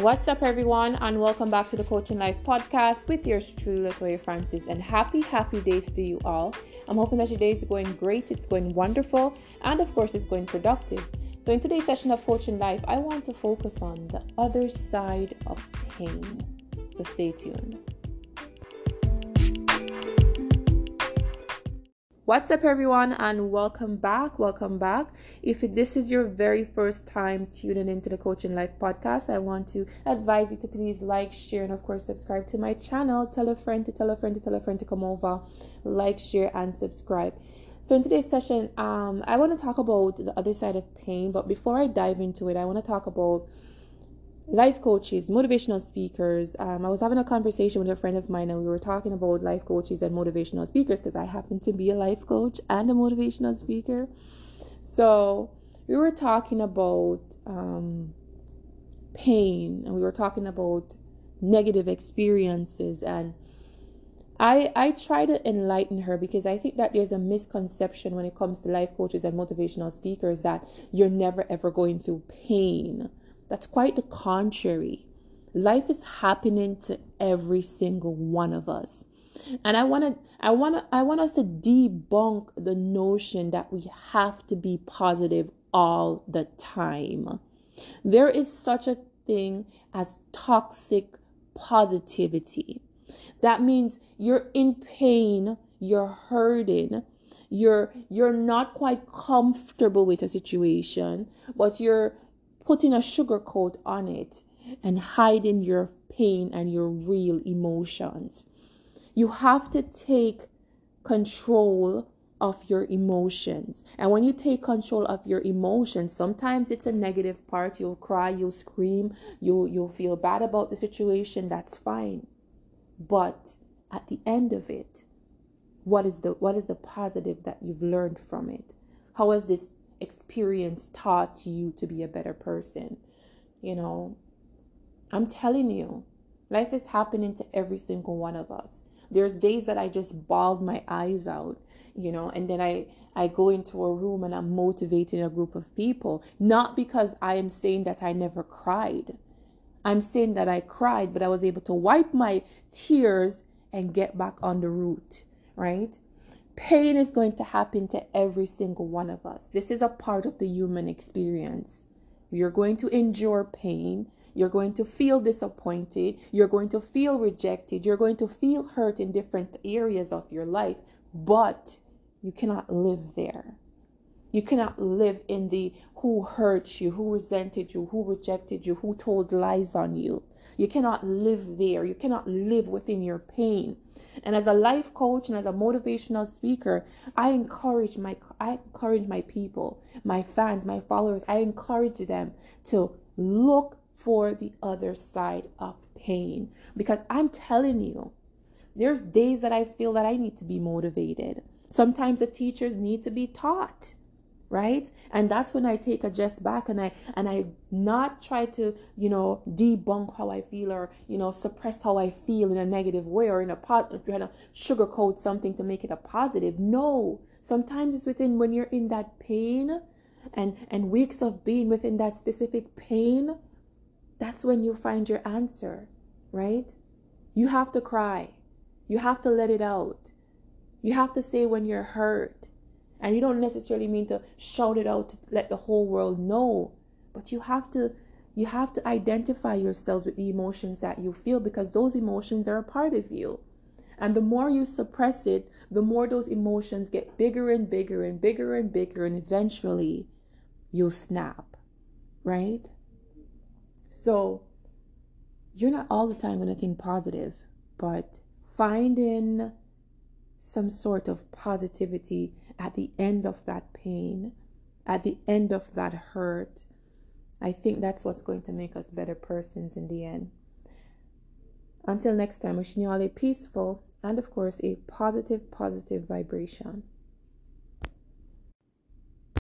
What's up, everyone, and welcome back to the Coaching Life podcast with yours truly, Latoya Francis. And happy, happy days to you all. I'm hoping that your day is going great, it's going wonderful, and of course, it's going productive. So, in today's session of Coaching Life, I want to focus on the other side of pain. So, stay tuned. What's up, everyone, and welcome back. Welcome back. If this is your very first time tuning into the Coaching Life podcast, I want to advise you to please like, share, and of course, subscribe to my channel. Tell a friend to tell a friend to tell a friend to come over, like, share, and subscribe. So, in today's session, um, I want to talk about the other side of pain, but before I dive into it, I want to talk about life coaches, motivational speakers. Um, I was having a conversation with a friend of mine, and we were talking about life coaches and motivational speakers because I happen to be a life coach and a motivational speaker. So we were talking about um, pain, and we were talking about negative experiences, and I I try to enlighten her because I think that there's a misconception when it comes to life coaches and motivational speakers that you're never ever going through pain that's quite the contrary. Life is happening to every single one of us. And I want to I want I want us to debunk the notion that we have to be positive all the time. There is such a thing as toxic positivity. That means you're in pain, you're hurting, you're you're not quite comfortable with a situation, but you're putting a sugar coat on it and hiding your pain and your real emotions. You have to take control of your emotions. And when you take control of your emotions, sometimes it's a negative part. You'll cry, you'll scream, you'll you'll feel bad about the situation. That's fine. But at the end of it, what is the what is the positive that you've learned from it? How has this experience taught you to be a better person. You know, I'm telling you, life is happening to every single one of us. There's days that I just bawled my eyes out, you know, and then I I go into a room and I'm motivating a group of people, not because I am saying that I never cried. I'm saying that I cried, but I was able to wipe my tears and get back on the route, right? Pain is going to happen to every single one of us. This is a part of the human experience. You're going to endure pain. You're going to feel disappointed. You're going to feel rejected. You're going to feel hurt in different areas of your life, but you cannot live there. You cannot live in the who hurt you, who resented you, who rejected you, who told lies on you. You cannot live there. You cannot live within your pain. And as a life coach and as a motivational speaker, I encourage my I encourage my people, my fans, my followers, I encourage them to look for the other side of pain because I'm telling you, there's days that I feel that I need to be motivated. Sometimes the teachers need to be taught right? And that's when i take a just back and i and i not try to you know debunk how i feel or you know suppress how i feel in a negative way or in a pot trying to sugarcoat something to make it a positive. No. Sometimes it's within when you're in that pain and and weeks of being within that specific pain that's when you find your answer right? You have to cry. You have to let it out. You have to say when you're hurt and you don't necessarily mean to shout it out to let the whole world know, but you have to you have to identify yourselves with the emotions that you feel because those emotions are a part of you. And the more you suppress it, the more those emotions get bigger and bigger and bigger and bigger, and eventually you'll snap, right? So you're not all the time going to think positive, but finding some sort of positivity at the end of that pain, at the end of that hurt, I think that's what's going to make us better persons in the end. Until next time, wishing you all a peaceful and, of course, a positive, positive vibration.